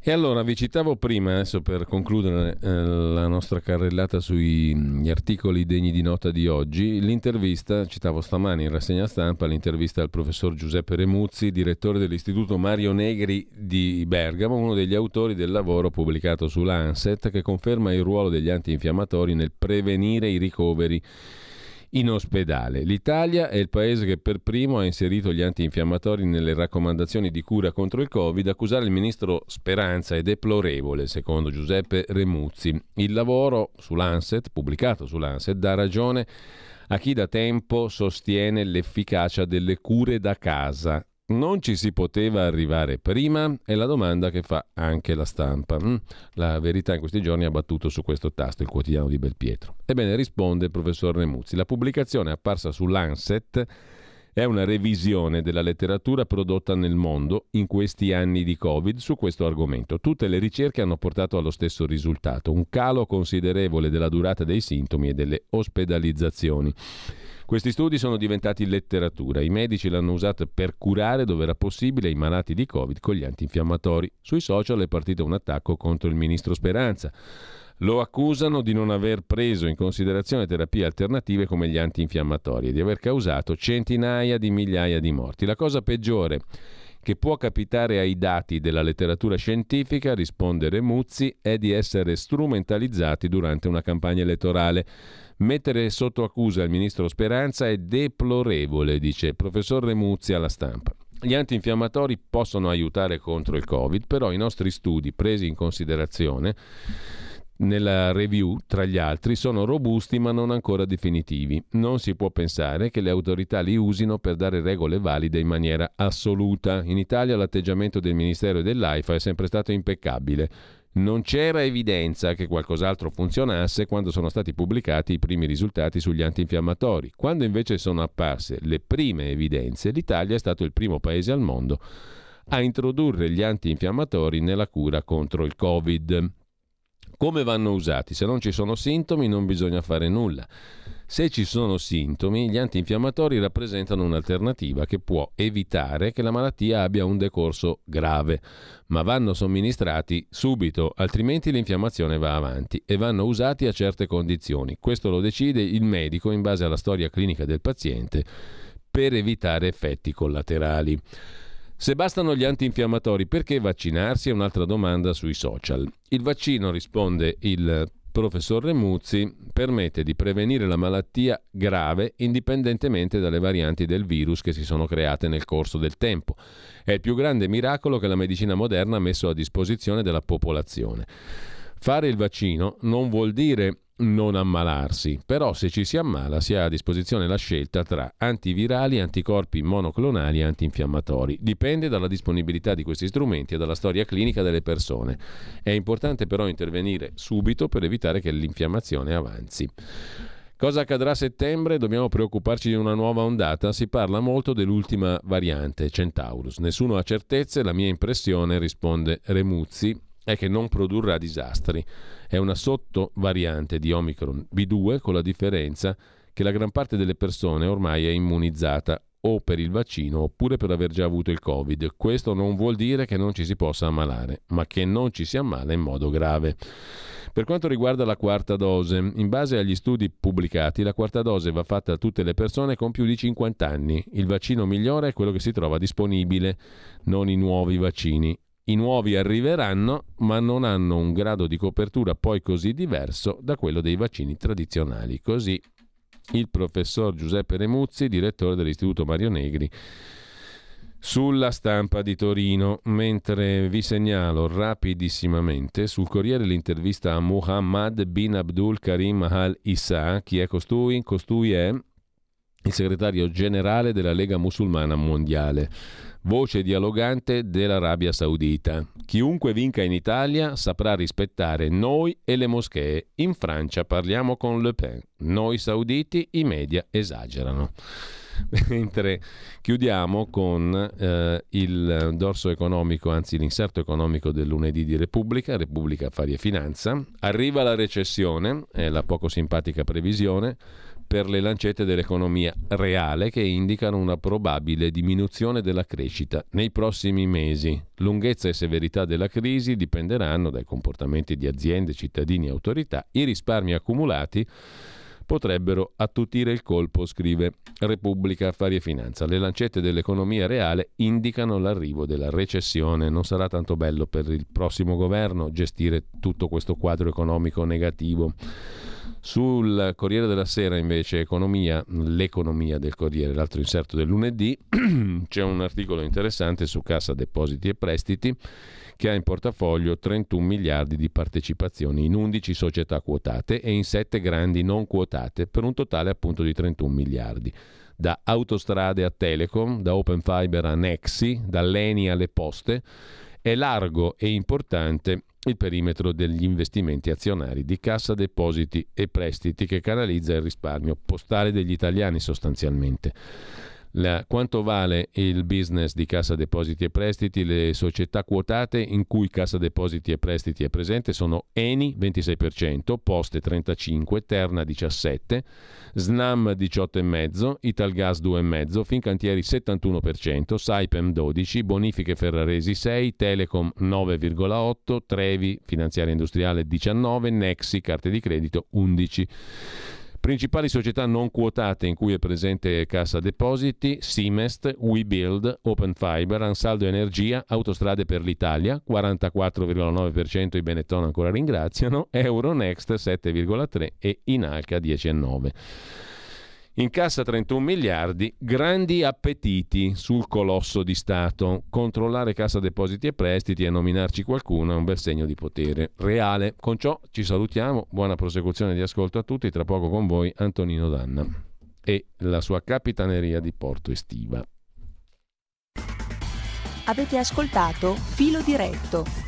B: E allora vi citavo prima, adesso per concludere eh, la nostra carrellata sugli mm, articoli degni di nota di oggi, l'intervista, citavo stamani in rassegna stampa, l'intervista al professor Giuseppe Remuzzi, direttore dell'Istituto Mario Negri di Bergamo, uno degli autori del lavoro pubblicato sull'ANSET che conferma il ruolo degli antinfiammatori nel prevenire i ricoveri in ospedale. L'Italia è il paese che per primo ha inserito gli antinfiammatori nelle raccomandazioni di cura contro il Covid. Accusare il ministro Speranza è deplorevole, secondo Giuseppe Remuzzi. Il lavoro sull'Anset, pubblicato sull'Anset, dà ragione a chi da tempo sostiene l'efficacia delle cure da casa non ci si poteva arrivare prima? È la domanda che fa anche la stampa. Mm? La verità in questi giorni ha battuto su questo tasto il quotidiano di Belpietro. Ebbene, risponde il professor Nemuzzi. La pubblicazione apparsa sull'Anset è una revisione della letteratura prodotta nel mondo in questi anni di Covid su questo argomento. Tutte le ricerche hanno portato allo stesso risultato, un calo considerevole della durata dei sintomi e delle ospedalizzazioni. Questi studi sono diventati letteratura. I medici l'hanno usata per curare dove era possibile i malati di Covid con gli antinfiammatori. Sui social è partito un attacco contro il ministro Speranza. Lo accusano di non aver preso in considerazione terapie alternative come gli antinfiammatori e di aver causato centinaia di migliaia di morti. La cosa peggiore che può capitare ai dati della letteratura scientifica, risponde Remuzzi, è di essere strumentalizzati durante una campagna elettorale. Mettere sotto accusa il ministro Speranza è deplorevole, dice il professor Remuzzi alla stampa. Gli antinfiammatori possono aiutare contro il Covid, però i nostri studi presi in considerazione nella review, tra gli altri, sono robusti ma non ancora definitivi. Non si può pensare che le autorità li usino per dare regole valide in maniera assoluta. In Italia l'atteggiamento del Ministero e dell'AIFA è sempre stato impeccabile. Non c'era evidenza che qualcos'altro funzionasse quando sono stati pubblicati i primi risultati sugli antinfiammatori. Quando invece sono apparse le prime evidenze, l'Italia è stato il primo paese al mondo a introdurre gli antinfiammatori nella cura contro il Covid. Come vanno usati? Se non ci sono sintomi non bisogna fare nulla. Se ci sono sintomi, gli antinfiammatori rappresentano un'alternativa che può evitare che la malattia abbia un decorso grave, ma vanno somministrati subito, altrimenti l'infiammazione va avanti e vanno usati a certe condizioni. Questo lo decide il medico in base alla storia clinica del paziente per evitare effetti collaterali. Se bastano gli antinfiammatori, perché vaccinarsi? È un'altra domanda sui social. Il vaccino, risponde il professor Remuzzi, permette di prevenire la malattia grave indipendentemente dalle varianti del virus che si sono create nel corso del tempo. È il più grande miracolo che la medicina moderna ha messo a disposizione della popolazione. Fare il vaccino non vuol dire non ammalarsi, però se ci si ammala si ha a disposizione la scelta tra antivirali, anticorpi monoclonali e antinfiammatori. Dipende dalla disponibilità di questi strumenti e dalla storia clinica delle persone. È importante però intervenire subito per evitare che l'infiammazione avanzi. Cosa accadrà a settembre? Dobbiamo preoccuparci di una nuova ondata? Si parla molto dell'ultima variante, Centaurus. Nessuno ha certezze, la mia impressione, risponde Remuzzi, è che non produrrà disastri. È una sottovariante di Omicron B2 con la differenza che la gran parte delle persone ormai è immunizzata o per il vaccino oppure per aver già avuto il Covid. Questo non vuol dire che non ci si possa ammalare, ma che non ci si ammala in modo grave. Per quanto riguarda la quarta dose, in base agli studi pubblicati, la quarta dose va fatta a tutte le persone con più di 50 anni. Il vaccino migliore è quello che si trova disponibile, non i nuovi vaccini. I nuovi arriveranno, ma non hanno un grado di copertura poi così diverso da quello dei vaccini tradizionali. Così il professor Giuseppe Remuzzi, direttore dell'Istituto Mario Negri, sulla stampa di Torino, mentre vi segnalo rapidissimamente sul Corriere l'intervista a Muhammad bin Abdul Karim Al Issa. Chi è costui? Costui è il segretario generale della Lega Musulmana Mondiale voce dialogante dell'Arabia Saudita. Chiunque vinca in Italia saprà rispettare noi e le moschee. In Francia parliamo con Le Pen. Noi sauditi i media esagerano. Mentre chiudiamo con eh, il dorso economico, anzi l'inserto economico del lunedì di Repubblica, Repubblica Affari e Finanza. Arriva la recessione, è la poco simpatica previsione per le lancette dell'economia reale che indicano una probabile diminuzione della crescita nei prossimi mesi. Lunghezza e severità della crisi dipenderanno dai comportamenti di aziende, cittadini e autorità. I risparmi accumulati potrebbero attutire il colpo, scrive Repubblica Affari e Finanza. Le lancette dell'economia reale indicano l'arrivo della recessione. Non sarà tanto bello per il prossimo governo gestire tutto questo quadro economico negativo. Sul Corriere della Sera invece economia, l'economia del Corriere, l'altro inserto del lunedì, c'è un articolo interessante su Cassa Depositi e Prestiti che ha in portafoglio 31 miliardi di partecipazioni in 11 società quotate e in 7 grandi non quotate per un totale appunto di 31 miliardi. Da autostrade a Telecom, da Open Fiber a Nexi, dall'Eni alle poste, è largo e importante il perimetro degli investimenti azionari di cassa depositi e prestiti che canalizza il risparmio postale degli italiani sostanzialmente. La, quanto vale il business di Cassa Depositi e Prestiti? Le società quotate in cui Cassa Depositi e Prestiti è presente sono Eni 26%, Poste 35%, Terna 17%, Snam 18,5%, Italgas 2,5%, Fincantieri 71%, Saipem 12%, Bonifiche Ferraresi 6%, Telecom 9,8%, Trevi Finanziaria Industriale 19%, Nexi Carte di Credito 11%. Principali società non quotate in cui è presente Cassa Depositi, Simest, WeBuild, Open Fiber, Ansaldo Energia, Autostrade per l'Italia, 44,9% i Benetton ancora ringraziano, Euronext 7,3% e Inalca 10,9%. Incassa 31 miliardi, grandi appetiti sul colosso di Stato. Controllare cassa depositi e prestiti e nominarci qualcuno è un bel segno di potere reale. Con ciò ci salutiamo, buona prosecuzione di ascolto a tutti, tra poco con voi Antonino Danna e la sua capitaneria di Porto Estiva.
A: Avete ascoltato Filo Diretto